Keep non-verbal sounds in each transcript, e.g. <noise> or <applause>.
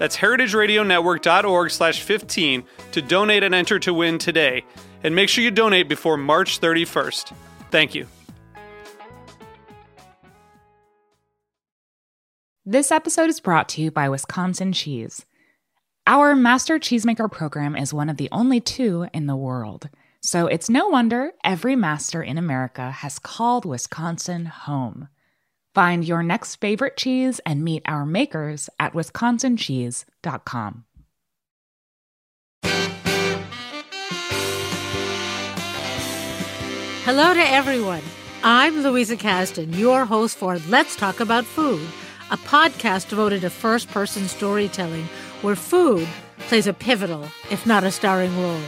That's heritageradionetwork.org slash 15 to donate and enter to win today. And make sure you donate before March 31st. Thank you. This episode is brought to you by Wisconsin Cheese. Our Master Cheesemaker program is one of the only two in the world. So it's no wonder every master in America has called Wisconsin home. Find your next favorite cheese and meet our makers at wisconsincheese.com. Hello to everyone. I'm Louisa Kasdon, your host for Let's Talk About Food, a podcast devoted to first person storytelling where food plays a pivotal, if not a starring role.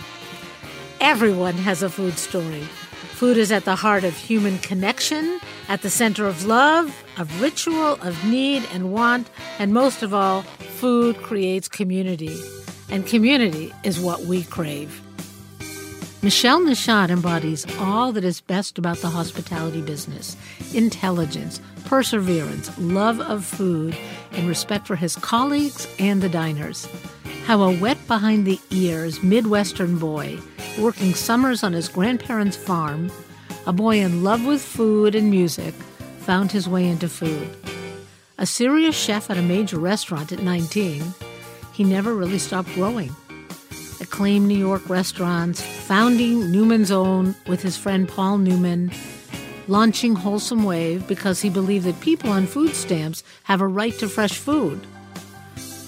Everyone has a food story. Food is at the heart of human connection, at the center of love, of ritual, of need and want, and most of all, food creates community. And community is what we crave. Michel Nischan embodies all that is best about the hospitality business intelligence, perseverance, love of food, and respect for his colleagues and the diners. How a wet behind the ears Midwestern boy, working summers on his grandparents' farm, a boy in love with food and music, found his way into food. A serious chef at a major restaurant at 19, he never really stopped growing acclaimed New York restaurants, founding Newman's Own with his friend Paul Newman, launching Wholesome Wave because he believed that people on food stamps have a right to fresh food.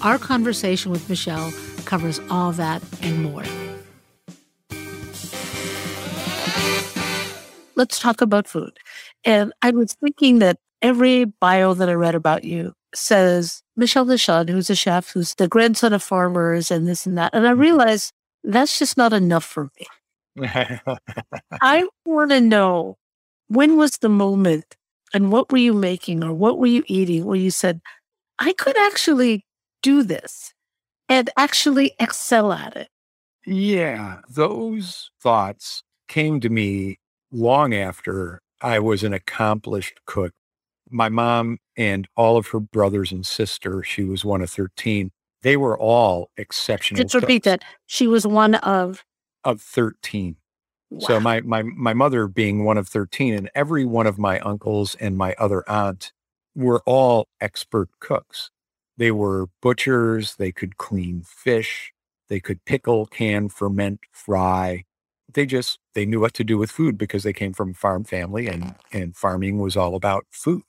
Our conversation with Michel covers all that and more. Let's talk about food. And I was thinking that every bio that I read about you says Michel Nischan, who's a chef, who's the grandson of farmers and this and that. And I mm-hmm. realized that's just not enough for me. <laughs> I want to know when was the moment and what were you making or what were you eating where you said, I could actually do this and actually excel at it? Yeah, those thoughts came to me long after I was an accomplished cook my mom and all of her brothers and sister, she was one of 13, they were all exceptional. Let's repeat that. She was one of of 13. Wow. So my my my mother being one of 13 and every one of my uncles and my other aunt were all expert cooks. They were butchers, they could clean fish, they could pickle, can, ferment, fry. They just they knew what to do with food because they came from a farm family and and farming was all about food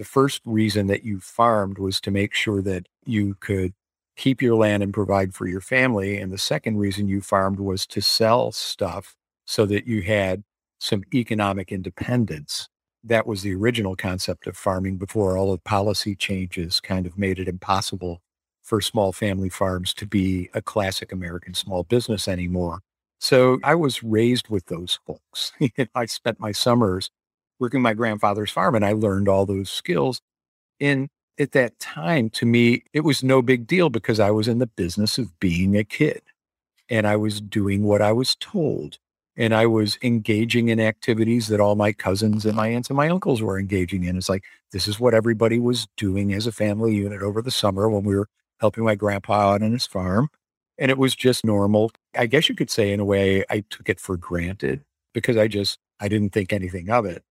the first reason that you farmed was to make sure that you could keep your land and provide for your family. And the second reason you farmed was to sell stuff so that you had some economic independence. That was the original concept of farming before all of policy changes kind of made it impossible for small family farms to be a classic American small business anymore. So I was raised with those folks. <laughs> I spent my summers working my grandfather's farm and I learned all those skills. And at that time, to me, it was no big deal because I was in the business of being a kid and I was doing what I was told. And I was engaging in activities that all my cousins and my aunts and my uncles were engaging in. It's like, this is what everybody was doing as a family unit over the summer when we were helping my grandpa out on his farm. And it was just normal. I guess you could say, in a way, I took it for granted because I just, I didn't think anything of it.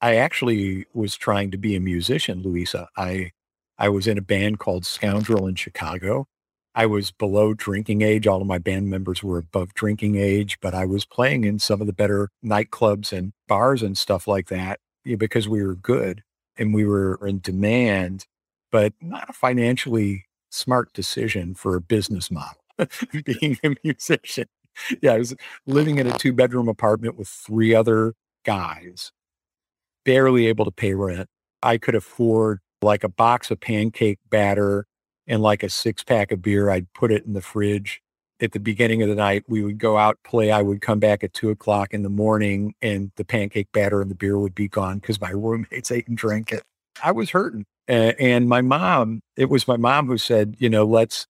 I actually was trying to be a musician, Louisa. I I was in a band called Scoundrel in Chicago. I was below drinking age. All of my band members were above drinking age, but I was playing in some of the better nightclubs and bars and stuff like that because we were good and we were in demand, but not a financially smart decision for a business model, <laughs> being a musician. Yeah, I was living in a two bedroom apartment with three other guys, barely able to pay rent. I could afford like a box of pancake batter and like a six pack of beer. I'd put it in the fridge at the beginning of the night. We would go out, play. I would come back at two o'clock in the morning and the pancake batter and the beer would be gone because my <laughs> roommates ate and drank it. I was hurting. Uh, and my mom, it was my mom who said, you know, let's,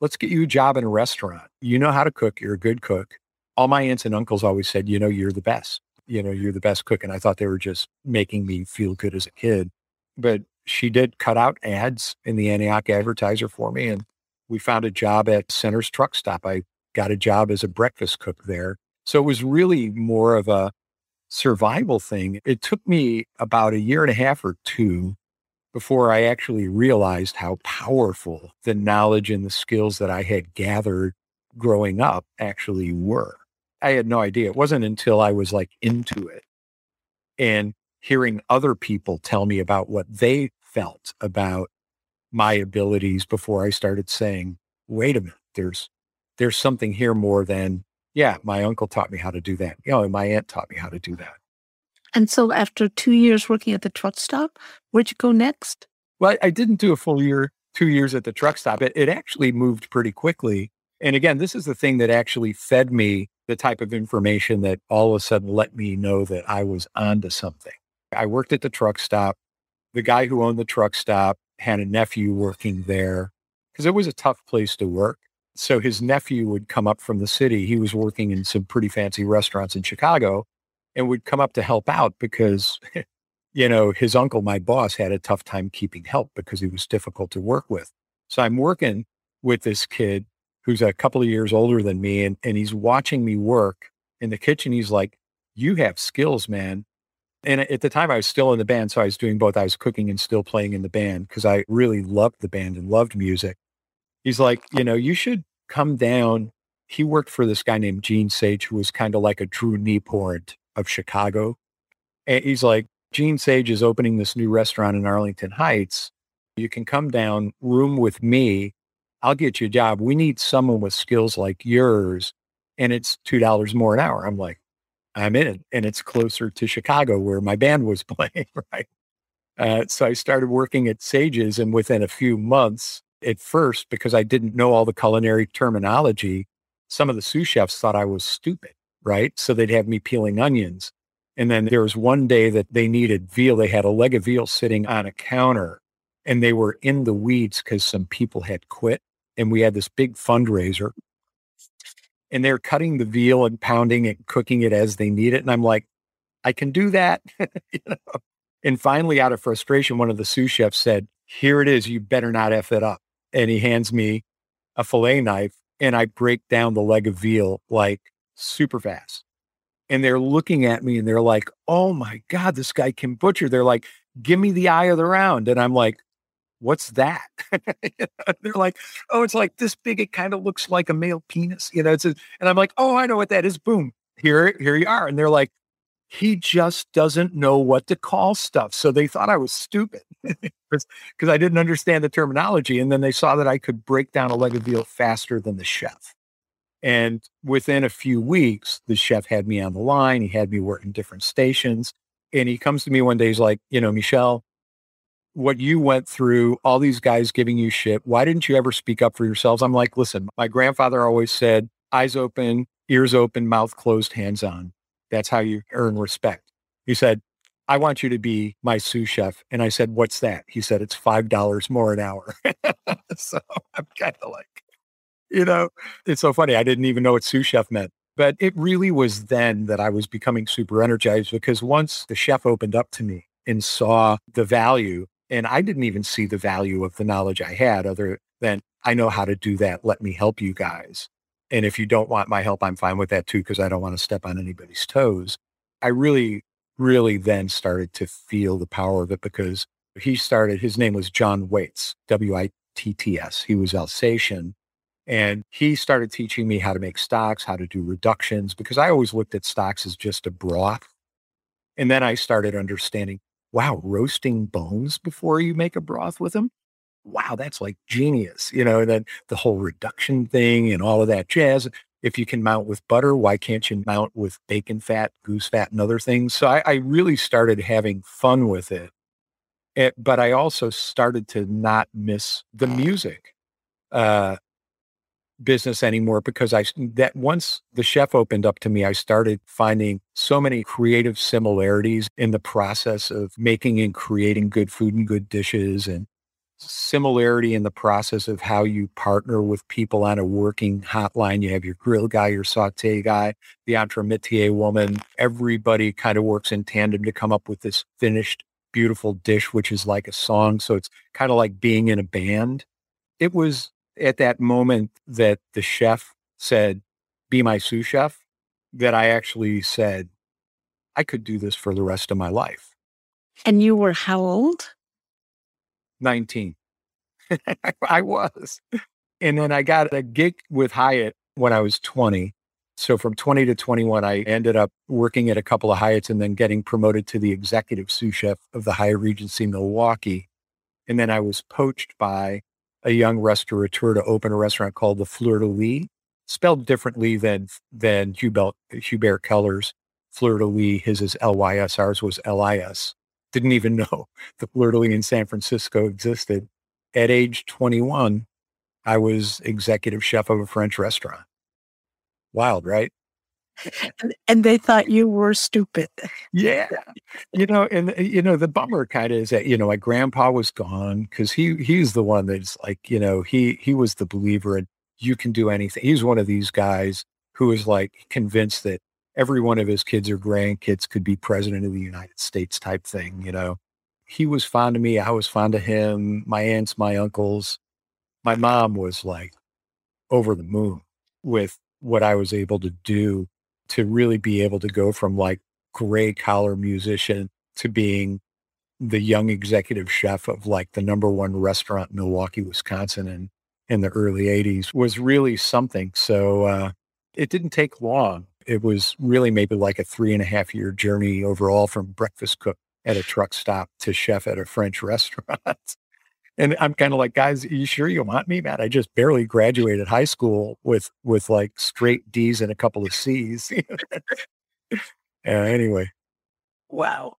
let's get you a job in a restaurant. You know how to cook. You're a good cook. All my aunts and uncles always said, you know, you're the best. You know, you're the best cook. And I thought they were just making me feel good as a kid. But she did cut out ads in the Antioch Advertiser for me. And we found a job at Center's Truck Stop. I got a job as a breakfast cook there. So it was really more of a survival thing. It took me about a year and a half or two before I actually realized how powerful the knowledge and the skills that I had gathered growing up actually were. I had no idea. It wasn't until I was like into it and hearing other people tell me about what they felt about my abilities before I started saying, wait a minute, there's there's something here more than, yeah, my uncle taught me how to do that. You know, and my aunt taught me how to do that. And so after two years working at the truck stop, where'd you go next? Well, I didn't do a full year, two years at the truck stop. It, it actually moved pretty quickly. And again, this is the thing that actually fed me the type of information that all of a sudden let me know that I was onto something. I worked at the truck stop. The guy who owned the truck stop had a nephew working there because it was a tough place to work. So his nephew would come up from the city. He was working in some pretty fancy restaurants in Chicago and would come up to help out because, <laughs> you know, his uncle, my boss, had a tough time keeping help because he was difficult to work with. So I'm working with this kid who's a couple of years older than me and, and he's watching me work in the kitchen. He's like, You have skills, man. And at the time, I was still in the band. So I was doing both. I was cooking and still playing in the band because I really loved the band and loved music. He's like, you know, you should come down. He worked for this guy named Gene Sage, who was kind of like a Drew Nieporent of Chicago. And he's like, Gene Sage is opening this new restaurant in Arlington Heights. You can come down, room with me. I'll get you a job. We need someone with skills like yours. And it's $2 more an hour. I'm like, I'm in it. And it's closer to Chicago where my band was <laughs> playing, right? Uh, so I started working at Sage's, and within a few months, at first, because I didn't know all the culinary terminology, some of the sous chefs thought I was stupid, right? So they'd have me peeling onions. And then there was one day that they needed veal. They had a leg of veal sitting on a counter and they were in the weeds because some people had quit. And we had this big fundraiser and they're cutting the veal and pounding and cooking it as they need it. And I'm like, I can do that. <laughs> you know? And finally, out of frustration, one of the sous chefs said, Here it is. You better not F it up. And he hands me a fillet knife and I break down the leg of veal like super fast. And they're looking at me and they're like, Oh my God, this guy can butcher. They're like, Give me the eye of the round. And I'm like, what's that? <laughs> They're like, oh, it's like this big. It kind of looks like a male penis, you know. It's a, and I'm like, oh, I know what that is. Boom, here, here you are. And they're like, he just doesn't know what to call stuff. So they thought I was stupid <laughs> because I didn't understand the terminology. And then they saw that I could break down a leg of veal faster than the chef. And within a few weeks, the chef had me on the line. He had me working different stations. And he comes to me one day, he's like, you know, Michel, what you went through, all these guys giving you shit. Why didn't you ever speak up for yourselves? I'm like, listen, my grandfather always said, eyes open, ears open, mouth closed, hands on. That's how you earn respect. He said, I want you to be my sous chef. And I said, what's that? He said, it's $5 more an hour. <laughs> so I'm kind of like, you know, it's so funny. I didn't even know what sous chef meant. But it really was then that I was becoming super energized because once the chef opened up to me and saw the value and I didn't even see the value of the knowledge I had other than I know how to do that. Let me help you guys. And if you don't want my help, I'm fine with that too, because I don't want to step on anybody's toes. I really, really then started to feel the power of it because he started, his name was John Waitz, W I T T S. He was Alsatian And he started teaching me how to make stocks, how to do reductions, because I always looked at stocks as just a broth. And then I started understanding, wow, roasting bones before you make a broth with them. Wow, that's like genius. You know, and then the whole reduction thing and all of that jazz. If you can mount with butter, why can't you mount with bacon fat, goose fat, and other things? So I, I really started having fun with it. it. But I also started to not miss the music. Uh, business anymore because I that once the chef opened up to me, I started finding so many creative similarities in the process of making and creating good food and good dishes and similarity in the process of how you partner with people on a working hotline. You have your grill guy, your saute guy, the entremetier woman. Everybody kind of works in tandem to come up with this finished, beautiful dish, which is like a song. So it's kind of like being in a band. It was at that moment that the chef said, be my sous chef, that I actually said, I could do this for the rest of my life. And you were how old? 19. <laughs> I was. And then I got a gig with Hyatt when I was 20. So from 20 to 21, I ended up working at a couple of Hyatts and then getting promoted to the executive sous chef of the Hyatt Regency Milwaukee. And then I was poached by a young restaurateur to open a restaurant called the Fleur de Lis, spelled differently than than Hubert, Hubert Keller's Fleur de Lys. His is L-Y-S, ours was L-I-S. Didn't even <laughs> know the Fleur de Lys in San Francisco existed. At age 21, I was executive chef of a French restaurant. Wild, right? And, and they thought you were stupid. Yeah. You know, and uh, you know, the bummer kind of is that, you know, my grandpa was gone because he he's the one that's like, you know, he he was the believer and you can do anything. He's one of these guys who is like convinced that every one of his kids or grandkids could be president of the United States type thing, you know. He was fond of me, I was fond of him, my aunts, my uncles. My mom was like over the moon with what I was able to do to really be able to go from like gray collar musician to being the young executive chef of like the number one restaurant in Milwaukee, Wisconsin in, in the early 80s was really something. So uh, it didn't take long. It was really maybe like a three and a half year journey overall from breakfast cook at a truck stop to chef at a French <laughs> restaurant. And I'm kind of like, guys, are you sure you want me, man? I just barely graduated high school with with like straight D's and a couple of C's. <laughs> yeah, anyway. Wow.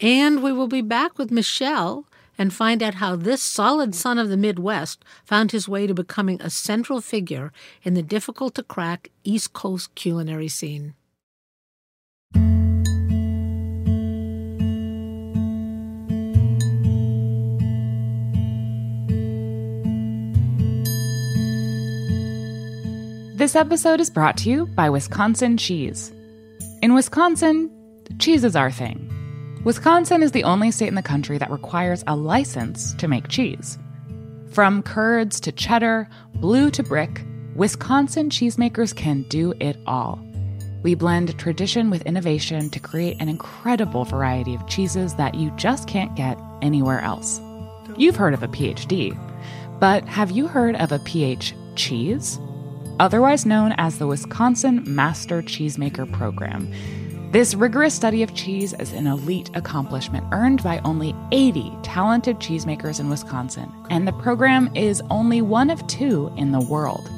And we will be back with Michel and find out how this solid son of the Midwest found his way to becoming a central figure in the difficult to crack East Coast culinary scene. This episode is brought to you by Wisconsin Cheese. In Wisconsin, cheese is our thing. Wisconsin is the only state in the country that requires a license to make cheese. From curds to cheddar, blue to brick, Wisconsin cheesemakers can do it all. We blend tradition with innovation to create an incredible variety of cheeses that you just can't get anywhere else. You've heard of a PhD, but have you heard of a PH cheese? Otherwise known as the Wisconsin Master Cheesemaker Program. This rigorous study of cheese is an elite accomplishment earned by only 80 talented cheesemakers in Wisconsin, and the program is only one of two in the world.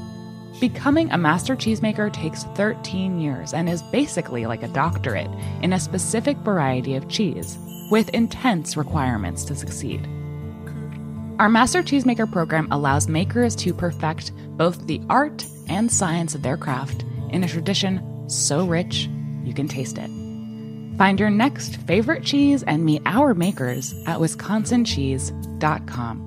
Becoming a master cheesemaker takes 13 years and is basically like a doctorate in a specific variety of cheese, with intense requirements to succeed. Our Master Cheesemaker program allows makers to perfect both the art and science of their craft in a tradition so rich you can taste it. Find your next favorite cheese and meet our makers at wisconsincheese.com.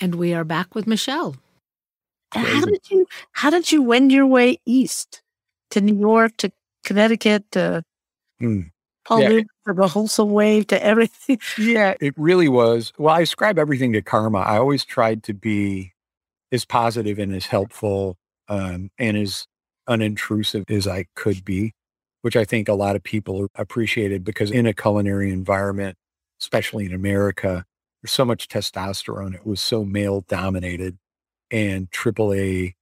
And we are back with Michel. How did you how did you wend your way east to New York to Connecticut to Mm. Paul Yeah. The wholesome wave to everything? <laughs> Yeah, it really was. Well, I ascribe everything to karma. I always tried to be as positive and as helpful um, and as unintrusive as I could be, which I think a lot of people appreciated because in a culinary environment, especially in America, there's so much testosterone. It was so male dominated and AAA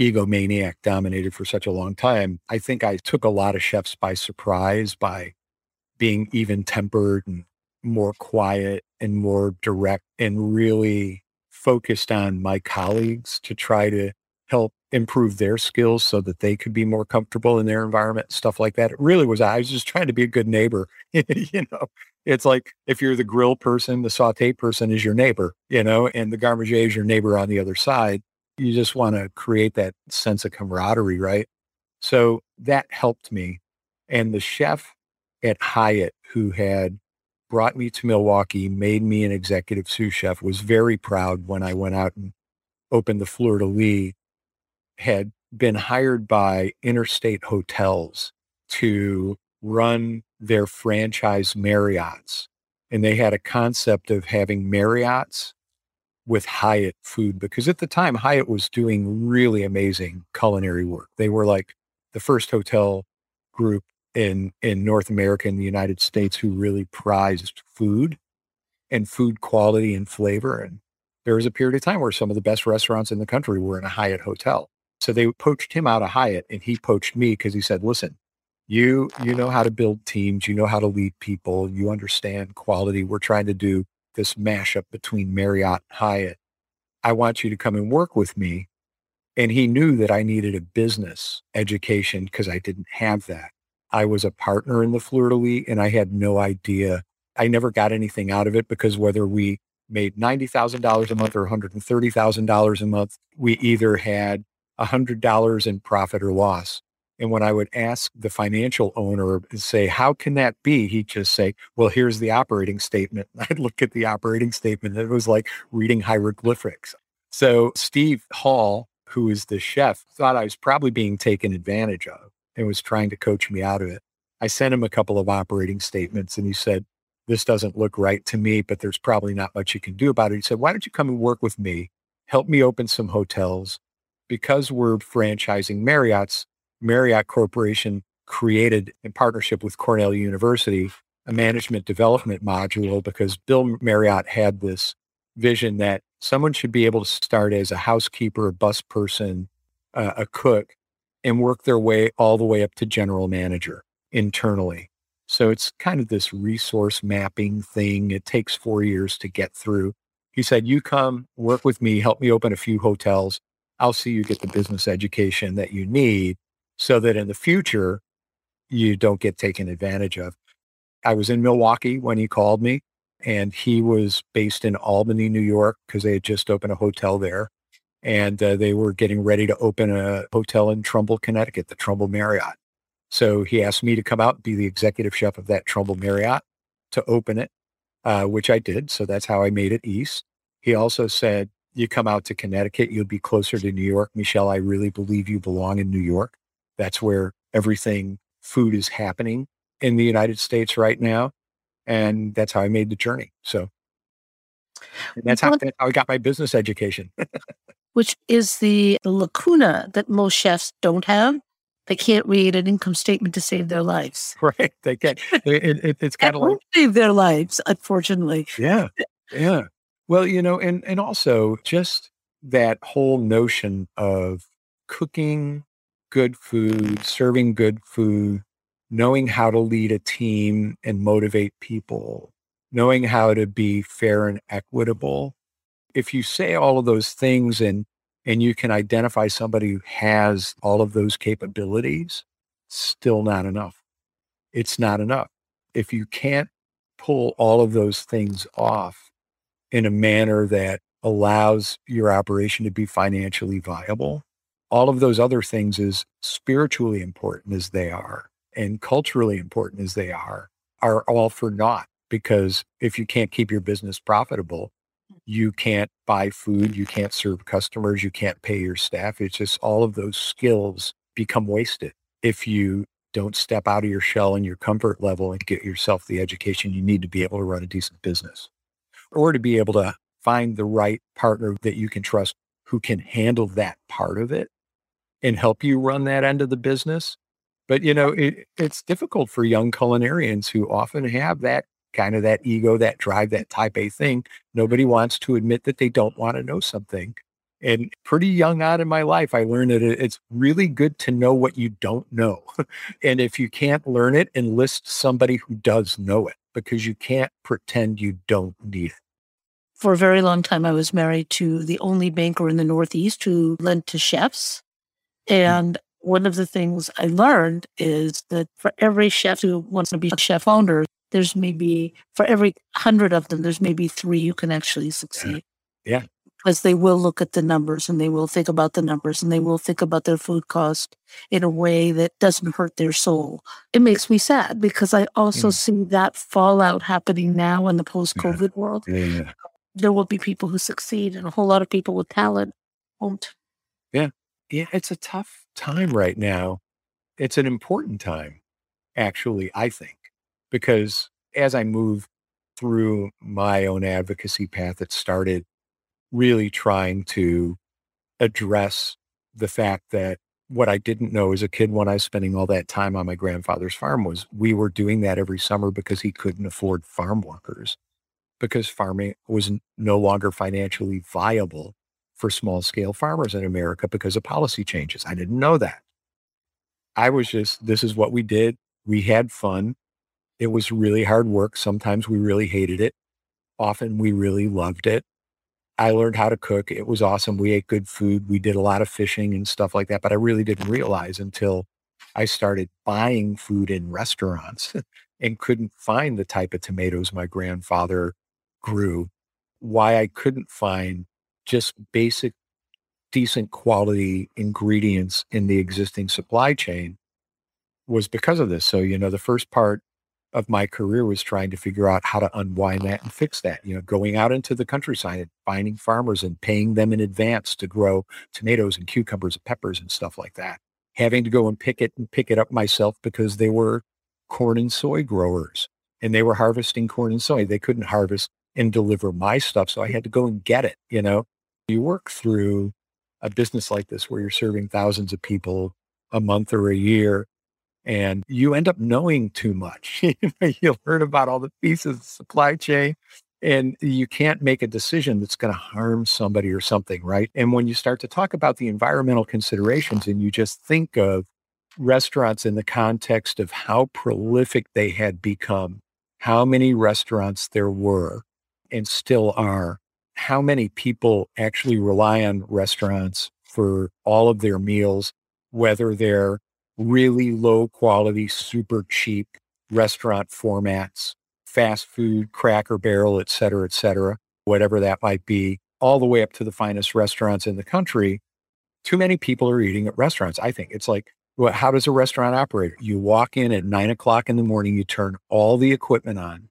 egomaniac dominated for such a long time. I think I took a lot of chefs by surprise by being even tempered and more quiet and more direct and really focused on my colleagues to try to help improve their skills so that they could be more comfortable in their environment, stuff like that. It really was, I was just trying to be a good neighbor. <laughs> you know, it's like if you're the grill person, the saute person is your neighbor, you know, and the garde is your neighbor on the other side. You just want to create that sense of camaraderie, right? So that helped me. And the chef at Hyatt, who had brought me to Milwaukee, made me an executive sous chef, was very proud when I went out and opened the Fleur de Lis, had been hired by interstate hotels to run their franchise Marriott's. And they had a concept of having Marriott's with Hyatt food because at the time Hyatt was doing really amazing culinary work. They were like the first hotel group in in North America and the United States who really prized food and food quality and flavor. And there was a period of time where some of the best restaurants in the country were in a Hyatt hotel. So they poached him out of Hyatt and he poached me because he said, listen, you you know how to build teams, you know how to lead people, you understand quality. We're trying to do this mashup between Marriott and Hyatt. I want you to come and work with me. And he knew that I needed a business education because I didn't have that. I was a partner in the Fleur de Lis and I had no idea. I never got anything out of it because whether we made $90,000 a month or $130,000 a month, we either had $100 in profit or loss. And when I would ask the financial owner and say, how can that be? He'd just say, well, here's the operating statement. <laughs> I'd look at the operating statement. And it was like reading hieroglyphics. So Steve Hall, who is the chef, thought I was probably being taken advantage of and was trying to coach me out of it. I sent him a couple of operating statements and he said, this doesn't look right to me, but there's probably not much you can do about it. He said, why don't you come and work with me? Help me open some hotels. Because we're franchising Marriott's, Marriott Corporation created in partnership with Cornell University a management development module because Bill Marriott had this vision that someone should be able to start as a housekeeper, a bus person, uh, a cook, and work their way all the way up to general manager internally. So it's kind of this resource mapping thing. It takes four years to get through. He said, You come work with me, help me open a few hotels. I'll see you get the business education that you need so that in the future, you don't get taken advantage of. I was in Milwaukee when he called me, and he was based in Albany, New York, because they had just opened a hotel there and uh, they were getting ready to open a hotel in Trumbull, Connecticut, the Trumbull Marriott. So he asked me to come out and be the executive chef of that Trumbull Marriott to open it, uh, which I did. So that's how I made it east. He also said, you come out to Connecticut, you'll be closer to New York. Michel, I really believe you belong in New York. That's where everything food is happening in the United States right now. And that's how I made the journey. So that's how, that's how I got my business education. <laughs> which is the, the lacuna that most chefs don't have. They can't read an income statement to save their lives. <laughs> Right. They can't. It, it, it's kind of like save their lives, unfortunately. Yeah. Yeah. Well, you know, and and also just that whole notion of cooking good food, serving good food, knowing how to lead a team and motivate people, knowing how to be fair and equitable if you say all of those things and and you can identify somebody who has all of those capabilities, still not enough. It's not enough. If you can't pull all of those things off in a manner that allows your operation to be financially viable, all of those other things as spiritually important as they are and culturally important as they are, are all for naught. Because if you can't keep your business profitable, you can't buy food, you can't serve customers, you can't pay your staff. It's just all of those skills become wasted if you don't step out of your shell and your comfort level and get yourself the education you need to be able to run a decent business or to be able to find the right partner that you can trust who can handle that part of it and help you run that end of the business. But you know, it, it's difficult for young culinarians who often have that kind of that ego, that drive, that type A thing. Nobody wants to admit that they don't want to know something. And pretty young on in my life, I learned that it's really good to know what you don't know. <laughs> and if you can't learn it, enlist somebody who does know it because you can't pretend you don't need it. For a very long time, I was married to the only banker in the Northeast who lent to chefs. Mm. And one of the things I learned is that for every chef who wants to be a chef owner, there's maybe for every hundred of them, there's maybe three who can actually succeed. Yeah. Because they will look at the numbers and they will think about the numbers and they will think about their food cost in a way that doesn't hurt their soul. It makes me sad because I also mm. see that fallout happening now in the post COVID yeah. world. Yeah. There will be people who succeed and a whole lot of people with talent won't. Yeah. Yeah. It's a tough time right now. It's an important time, actually, I think because as I move through my own advocacy path, it started really trying to address the fact that what I didn't know as a kid when I was spending all that time on my grandfather's farm was we were doing that every summer because he couldn't afford farm workers because farming was no longer financially viable for small scale farmers in America because of policy changes. I didn't know that. I was just, this is what we did. We had fun. It was really hard work. Sometimes we really hated it. Often we really loved it. I learned how to cook. It was awesome. We ate good food. We did a lot of fishing and stuff like that. But I really didn't realize until I started buying food in restaurants <laughs> and couldn't find the type of tomatoes my grandfather grew, why I couldn't find just basic, decent quality ingredients in the existing supply chain was because of this. So, you know, the first part of my career was trying to figure out how to unwind that and fix that. You know, going out into the countryside and finding farmers and paying them in advance to grow tomatoes and cucumbers and peppers and stuff like that. Having to go and pick it and pick it up myself because they were corn and soy growers and they were harvesting corn and soy. They couldn't harvest and deliver my stuff. So I had to go and get it. You know, you work through a business like this where you're serving thousands of people a month or a year and you end up knowing too much. <laughs> you learn about all the pieces of supply chain and you can't make a decision that's going to harm somebody or something, right? And when you start to talk about the environmental considerations and you just think of restaurants in the context of how prolific they had become, how many restaurants there were and still are, how many people actually rely on restaurants for all of their meals, whether they're really low quality, super cheap restaurant formats, fast food, cracker barrel, et cetera, et cetera, whatever that might be, all the way up to the finest restaurants in the country. Too many people are eating at restaurants. I think it's like, well, how does a restaurant operate? You walk in at nine o'clock in the morning, you turn all the equipment on,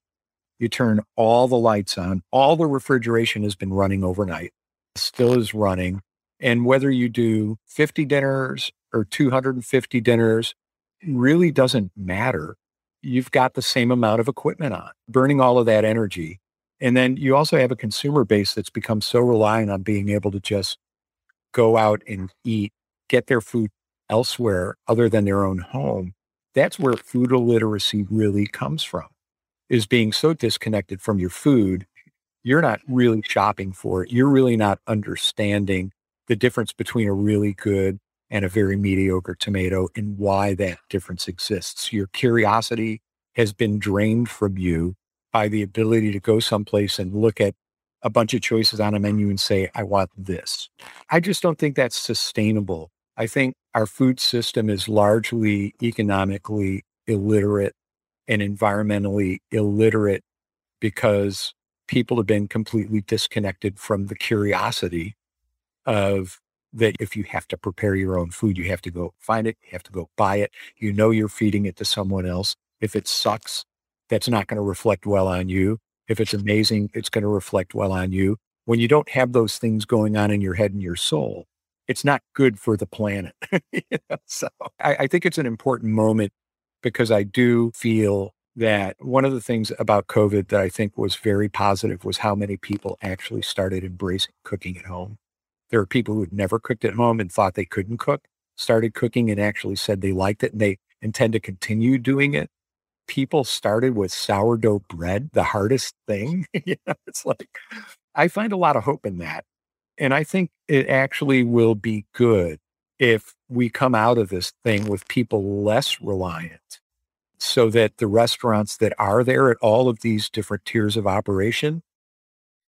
you turn all the lights on, all the refrigeration has been running overnight, still is running. And whether you do 50 dinners or 250 dinners really doesn't matter. You've got the same amount of equipment on, burning all of that energy. And then you also have a consumer base that's become so reliant on being able to just go out and eat, get their food elsewhere other than their own home. That's where food illiteracy really comes from, is being so disconnected from your food. You're not really shopping for it. You're really not understanding the difference between a really good and a very mediocre tomato and why that difference exists. Your curiosity has been drained from you by the ability to go someplace and look at a bunch of choices on a menu and say, I want this. I just don't think that's sustainable. I think our food system is largely economically illiterate and environmentally illiterate because people have been completely disconnected from the curiosity of that if you have to prepare your own food, you have to go find it, you have to go buy it. You know you're feeding it to someone else. If it sucks, that's not going to reflect well on you. If it's amazing, it's going to reflect well on you. When you don't have those things going on in your head and your soul, it's not good for the planet. <laughs> so I, I think it's an important moment because I do feel that one of the things about COVID that I think was very positive was how many people actually started embracing cooking at home. There are people who had never cooked at home and thought they couldn't cook. started cooking and actually said they liked it and they intend to continue doing it. People started with sourdough bread, the hardest thing. <laughs> you know, it's like, I find a lot of hope in that. And I think it actually will be good if we come out of this thing with people less reliant so that the restaurants that are there at all of these different tiers of operation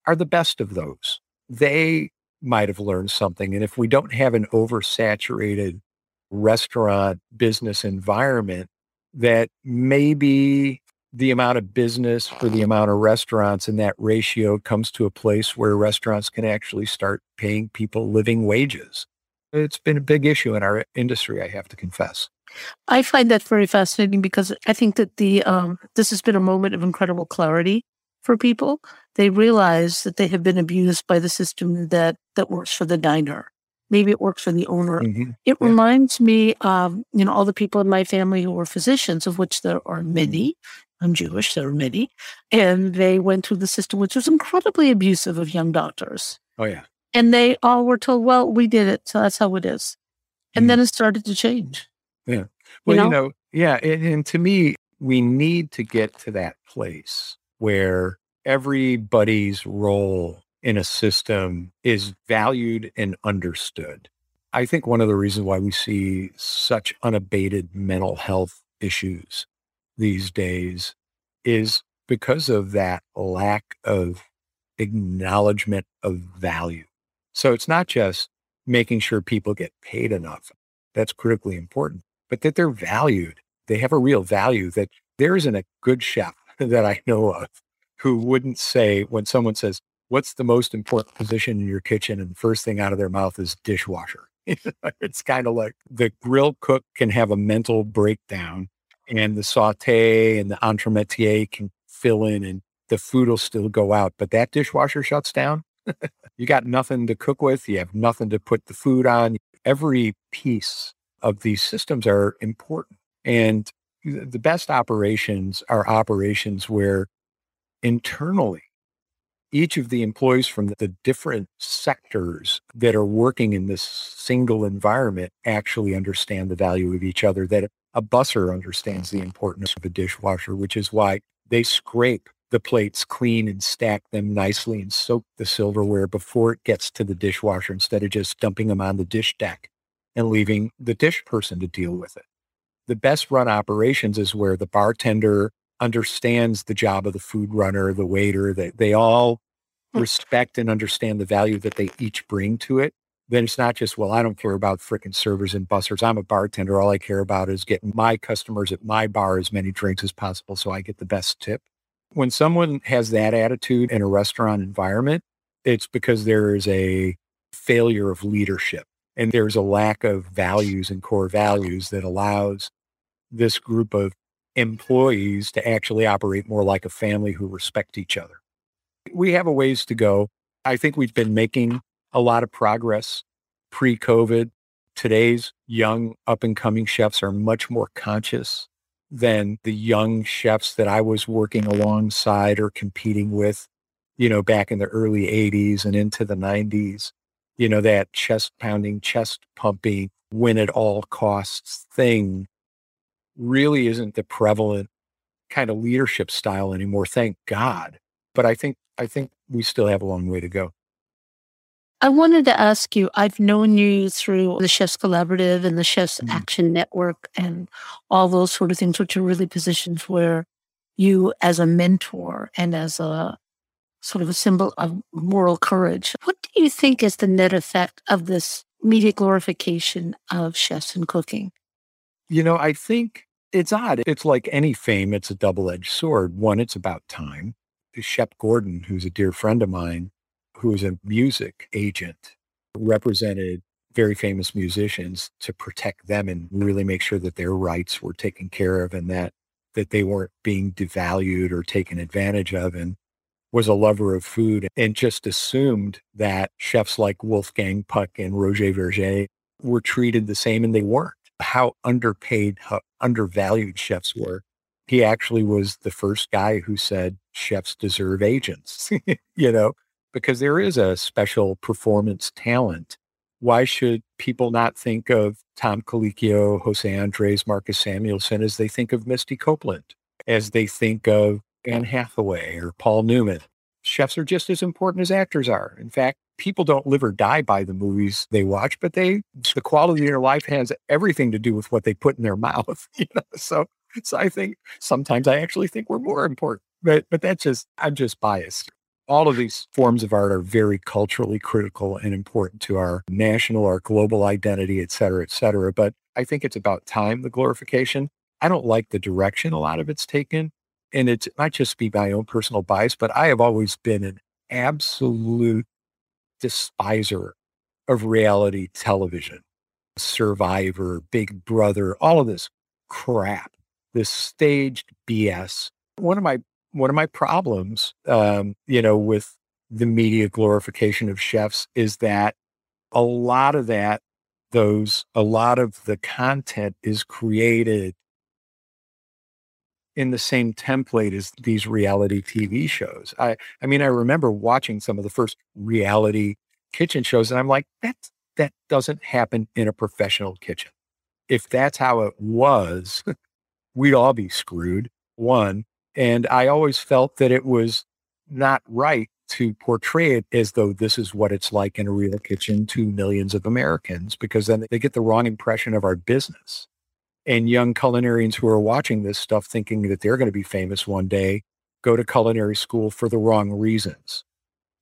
are the best of those. They might have learned something. And if we don't have an oversaturated restaurant business environment, that maybe the amount of business for the amount of restaurants and that ratio comes to a place where restaurants can actually start paying people living wages. It's been a big issue in our industry, I have to confess. I find that very fascinating because I think that the um, this has been a moment of incredible clarity for people. They realize that they have been abused by the system that that works for the diner. Maybe it works for the owner. Mm-hmm. It yeah. reminds me of you know all the people in my family who were physicians, of which there are many. I'm Jewish, there are many, and they went through the system, which was incredibly abusive of young doctors. Oh yeah, and they all were told, "Well, we did it, so that's how it is." And mm then it started to change. Yeah. Well, you know, you know yeah. And, and to me, we need to get to that place where everybody's role in a system is valued and understood. I think one of the reasons why we see such unabated mental health issues these days is because of that lack of acknowledgement of value. So it's not just making sure people get paid enough. That's critically important but that they're valued. They have a real value that there isn't a good chef that I know of who wouldn't say when someone says, what's the most important position in your kitchen? And the first thing out of their mouth is dishwasher. <laughs> it's kind of like the grill cook can have a mental breakdown and the saute and the entremetier can fill in and the food will still go out, but that dishwasher shuts down. <laughs> you got nothing to cook with. You have nothing to put the food on. Every piece of these systems are important. And the best operations are operations where internally, each of the employees from the different sectors that are working in this single environment actually understand the value of each other, that a busser understands the importance of a dishwasher, which is why they scrape the plates clean and stack them nicely and soak the silverware before it gets to the dishwasher instead of just dumping them on the dish deck and leaving the dish person to deal with it. The best run operations is where the bartender understands the job of the food runner, the waiter, that they all hmm. respect and understand the value that they each bring to it. Then it's not just, well, I don't care about freaking servers and bussers. I'm a bartender. All I care about is getting my customers at my bar as many drinks as possible so I get the best tip. When someone has that attitude in a restaurant environment, it's because there is a failure of leadership and there's a lack of values and core values that allows this group of employees to actually operate more like a family who respect each other. We have a ways to go. I think we've been making a lot of progress pre COVID. Today's young up and coming chefs are much more conscious than the young chefs that I was working alongside or competing with, you know, back in the early 80s and into the 90s you know, that chest pounding, chest pumping, win at all costs thing really isn't the prevalent kind of leadership style anymore. Thank God. But I think, I think we still have a long way to go. I wanted to ask you, I've known you through the Chefs Collaborative and the Chefs mm-hmm. Action Network and all those sort of things, which are really positions where you as a mentor and as a sort of a symbol of moral courage. What do you think is the net effect of this media glorification of chefs and cooking? You know, I think it's odd. It's like any fame, it's a double edged sword. One, it's about time. Shep Gordon, who's a dear friend of mine, who is a music agent, represented very famous musicians to protect them and really make sure that their rights were taken care of and that that they weren't being devalued or taken advantage of. And was a lover of food and just assumed that chefs like Wolfgang Puck and Roger Vergé were treated the same, and they weren't. How underpaid, how undervalued chefs were. He actually was the first guy who said chefs deserve agents, <laughs> you know, because there is a special performance talent why should people not think of Tom Colicchio, Jose Andres, Marcus Samuelsson as they think of Misty Copeland, as they think of Anne Hathaway or Paul Newman? Chefs are just as important as actors are. In fact, people don't live or die by the movies they watch, but they the quality of their life has everything to do with what they put in their <laughs> mouth. You know? So so I think sometimes I actually think we're more important. But but that's just I'm just biased all of these forms of art are very culturally critical and important to our national, our global identity, et cetera, et cetera. But I think it's about time, the glorification. I don't like the direction a lot of it's taken. And it might just be my own personal bias, but I have always been an absolute despiser of reality television, Survivor, Big Brother, all of this crap, this staged BS. One of my one of my problems, um, you know, with the media glorification of chefs is that a lot of that, those, a lot of the content is created in the same template as these reality TV shows. I, I mean, I remember watching some of the first reality kitchen shows, and I'm like, that that doesn't happen in a professional kitchen. If that's how it was, <laughs> we'd all be screwed. One, and I always felt that it was not right to portray it as though this is what it's like in a real kitchen to millions of Americans, because then they get the wrong impression of our business. And young culinarians who are watching this stuff thinking that they're going to be famous one day go to culinary school for the wrong reasons.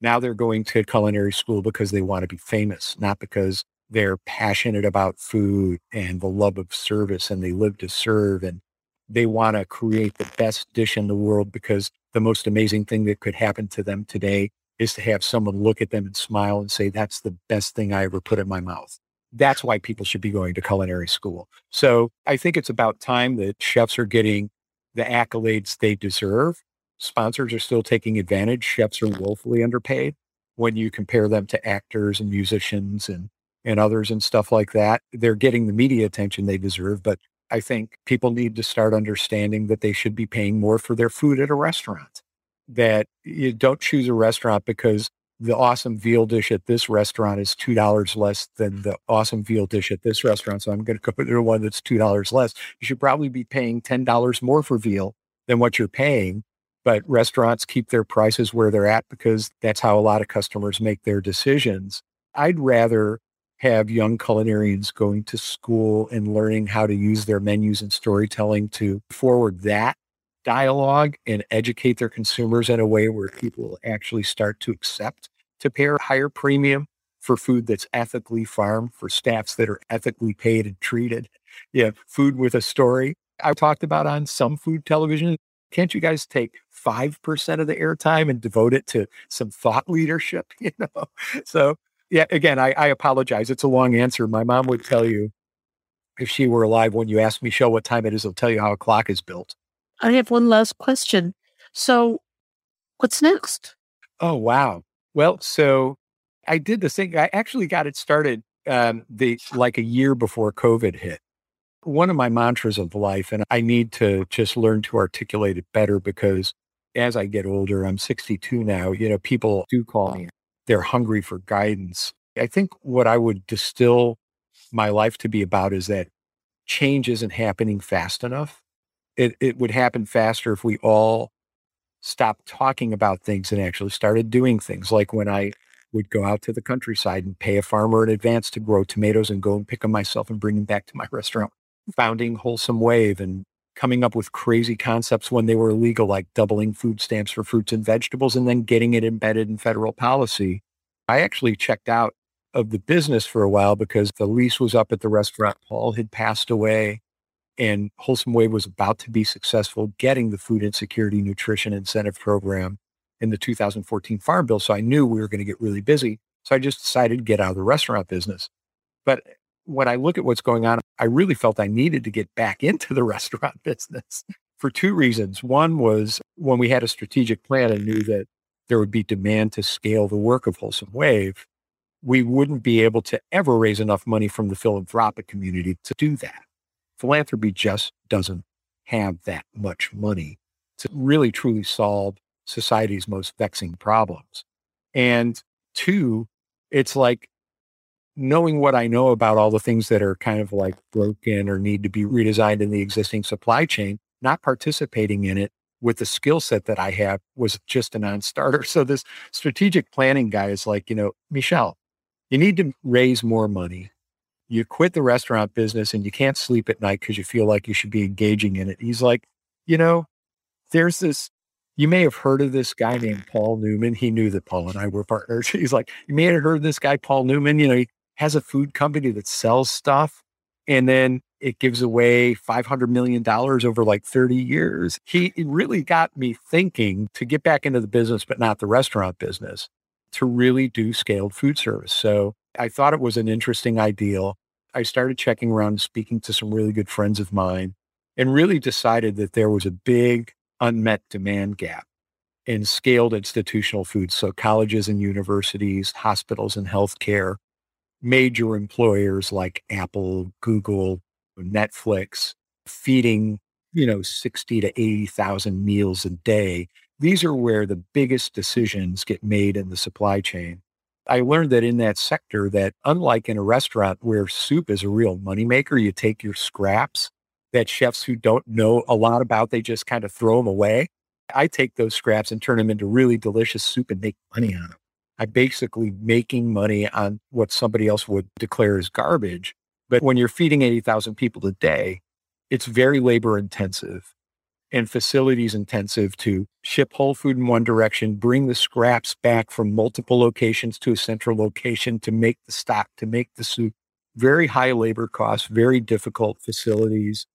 Now they're going to culinary school because they want to be famous, not because they're passionate about food and the love of service and they live to serve and they want to create the best dish in the world because the most amazing thing that could happen to them today is to have someone look at them and smile and say, that's the best thing I ever put in my mouth. That's why people should be going to culinary school. So I think it's about time that chefs are getting the accolades they deserve. Sponsors are still taking advantage. Chefs are woefully underpaid when you compare them to actors and musicians and, and others and stuff like that. They're getting the media attention they deserve, but I think people need to start understanding that they should be paying more for their food at a restaurant. That you don't choose a restaurant because the awesome veal dish at this restaurant is $2 less than the awesome veal dish at this restaurant. So I'm going <laughs> to go to the one that's $2 less. You should probably be paying $10 more for veal than what you're paying. But restaurants keep their prices where they're at because that's how a lot of customers make their decisions. I'd rather have young culinarians going to school and learning how to use their menus and storytelling to forward that dialogue and educate their consumers in a way where people will actually start to accept to pay a higher premium for food that's ethically farmed, for staffs that are ethically paid and treated. Yeah, food with a story. I talked about on some food television. Can't you guys take 5% of the airtime and devote it to some thought leadership? <laughs> You know, so yeah, again, I, I apologize. It's a long answer. My mom would tell you if she were alive when you ask Michel what time it is, I'll tell you how a clock is built. I have one last question. So, what's next? Oh, wow. Well, so I did this thing. I actually got it started um, the like a year before COVID hit. One of my mantras of life, and I need to just learn to articulate it better because as I get older, I'm 62 now. You know, people do call me they're hungry for guidance. I think what I would distill my life to be about is that change isn't happening fast enough. It, it would happen faster if we all stopped talking about things and actually started doing things. Like when I would go out to the countryside and pay a farmer in advance to grow tomatoes and go and pick them myself and bring them back to my <laughs> restaurant. Founding Wholesome Wave and coming up with crazy concepts when they were illegal, like doubling food stamps for fruits and vegetables and then getting it embedded in federal policy. I actually checked out of the business for a while because the lease was up at the restaurant. Paul had passed away and Wholesome Wave was about to be successful getting the food insecurity nutrition incentive program in the 2014 Farm Bill. So I knew we were going to get really busy. So I just decided to get out of the restaurant business. But eh, when I look at what's going on, I really felt I needed to get back <laughs> into the restaurant <laughs> business for two reasons. One was when we had a strategic plan and knew that there would be demand to scale the work of Wholesome Wave, we wouldn't be able to ever raise enough money from the philanthropic community to do that. Philanthropy just doesn't have that much money to really truly solve society's most vexing problems. And two, it's like knowing what I know about all the things that are kind of like broken or need to be redesigned in the existing supply chain, not participating in it with the skill set that I have was just a non-starter. <laughs> So this strategic planning guy is like, you know, Michel, you need to raise more money. You quit the restaurant business and you can't sleep at night because you feel like you should be engaging in it. He's like, you know, there's this, you may have heard of this guy named Paul Newman. He knew that Paul and I were <laughs> partners. He's like, you may have heard of this guy, Paul Newman. You know, he has a food company that sells stuff and then it gives away $500 million over like 30 years. He really got me thinking to get back into the business, but not the restaurant business, to really do scaled food service. So I thought it was an interesting ideal. I started checking around, speaking to some really good friends of mine, and really decided that there was a big unmet demand gap in scaled institutional foods. So colleges and universities, hospitals and healthcare, major employers like Apple, Google, Netflix, feeding, you know, 60 to 80,000 meals a day. These are where the biggest decisions get made in the supply chain. I learned that in that sector that unlike in a restaurant where soup is a real moneymaker, you take your scraps that chefs who don't know a lot about, they just kind of throw them away. I take those scraps and turn them into really delicious soup and make money on them. I'm basically making money on what somebody else would declare as garbage. But when you're feeding 80,000 people a day, it's very labor intensive and facilities intensive to ship whole food in one direction, bring the scraps back from multiple locations to a central location to make the stock, to make the soup. Very high labor costs, very difficult facilities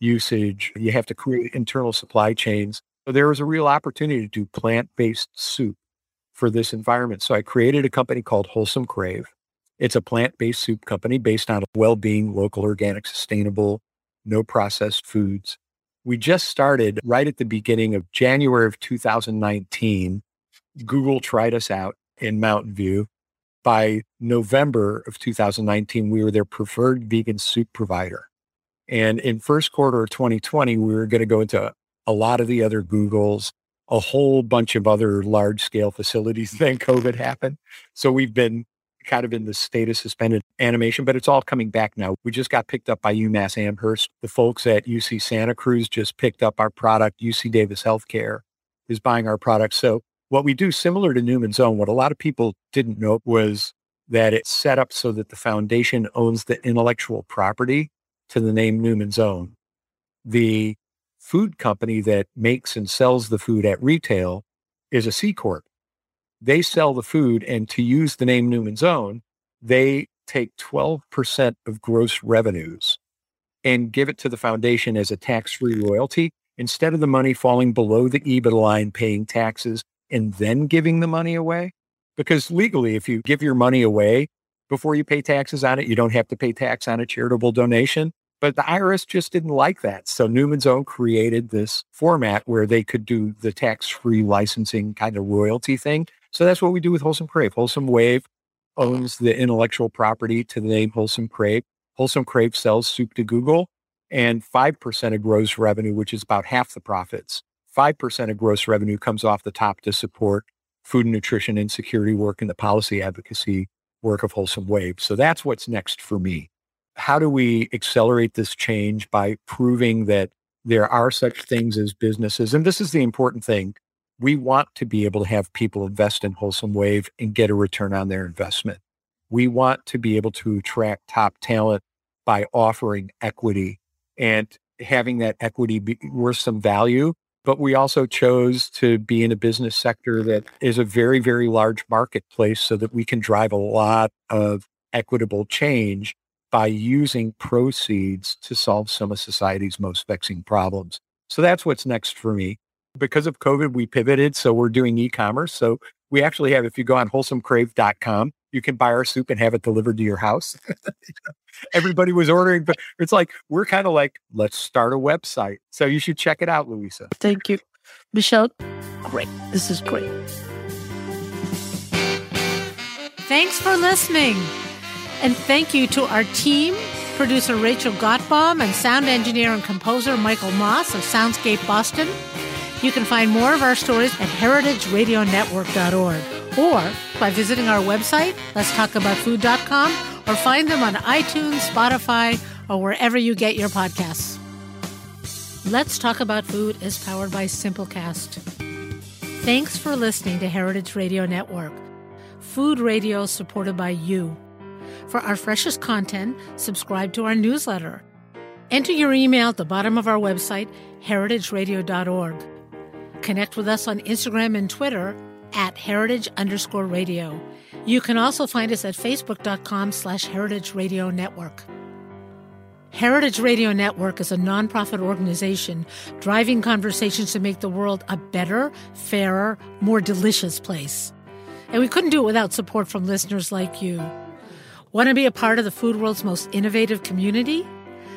usage. You have to create internal supply chains. So there was a real opportunity to do plant based soup for this environment. So I created a company called Wholesome Crave. It's a plant based soup company based on well being, local, organic, sustainable, no processed foods we just started right at the beginning of January of 2019. Google tried us out in Mountain View. By November of 2019, we were their preferred vegan soup provider. And in first quarter of 2020, we were going to go into a lot of the other Googles, a whole bunch of other large scale facilities. <laughs> Then COVID happened. So we've been kind of in the state of suspended animation, but it's all coming back now. We just got picked up by UMass Amherst. The folks at UC Santa Cruz just picked up our product. UC Davis Healthcare is buying our product. So what we do similar to Newman's Own, what a lot of people didn't know was that it's set up so that the foundation owns the intellectual property to the name Newman's Own. The food company that makes and sells the food at retail is a C Corp they sell the food and to use the name Newman's Own, they take 12% of gross revenues and give it to the foundation as a tax-free royalty instead of the money falling below the EBITDA line paying taxes and then giving the money away. Because legally, if you give your money away before you pay taxes on it, you don't have to pay tax on a charitable donation. But the IRS just didn't like that. So Newman's Own created this format where they could do the tax free licensing kind of royalty thing. So that's what we do with Wholesome Crave. Wholesome Wave uh-huh. owns the intellectual property to the name Wholesome Crave. Wholesome Crave sells soup to Google and 5% of gross revenue, which is about half the profits. 5% of gross revenue comes off the top to support food and nutrition insecurity work and the policy advocacy work of Wholesome Wave. So that's what's next for me. How do we accelerate this change by proving that there are such things as businesses? And this is the important thing we want to be able to have people invest in Wholesome Wave and get a return on their investment. We want to be able to attract top talent by offering equity and having that equity be worth some value. But we also chose to be in a business sector that is a very, very large marketplace so that we can drive a lot of equitable change by using proceeds to solve some of society's most vexing problems. So that's what's next for me because of COVID, we pivoted. So we're doing e-commerce. So we actually have, if you go on wholesomecrave.com, you can buy our soup and have it delivered to your house. <laughs> Everybody was ordering, but it's like, we're kind of like, let's start a website. So you should check it out, Louisa. Thank you. Michel, great. This is great. Thanks for listening. And thank you to our team, producer Rachel Gottbaum and sound engineer and composer Michael Moss of Soundscape Boston. You can find more of our stories at heritageradionetwork.org or by visiting our website, letstalkaboutfood.com, or find them on iTunes, Spotify, or wherever you get your podcasts. Let's Talk About Food is powered by Simplecast. Thanks for listening to Heritage Radio Network, food radio supported by you. For our freshest content, subscribe to our newsletter. Enter your email at the bottom of our website, heritageradio.org. Connect with us on Instagram and Twitter at heritage underscore radio. You can also find us at facebook.com slash heritage radio network. Heritage Radio Network is a nonprofit organization driving conversations to make the world a better, fairer, more delicious place. And we couldn't do it without support from listeners like you. Want to be a part of the food world's most innovative community?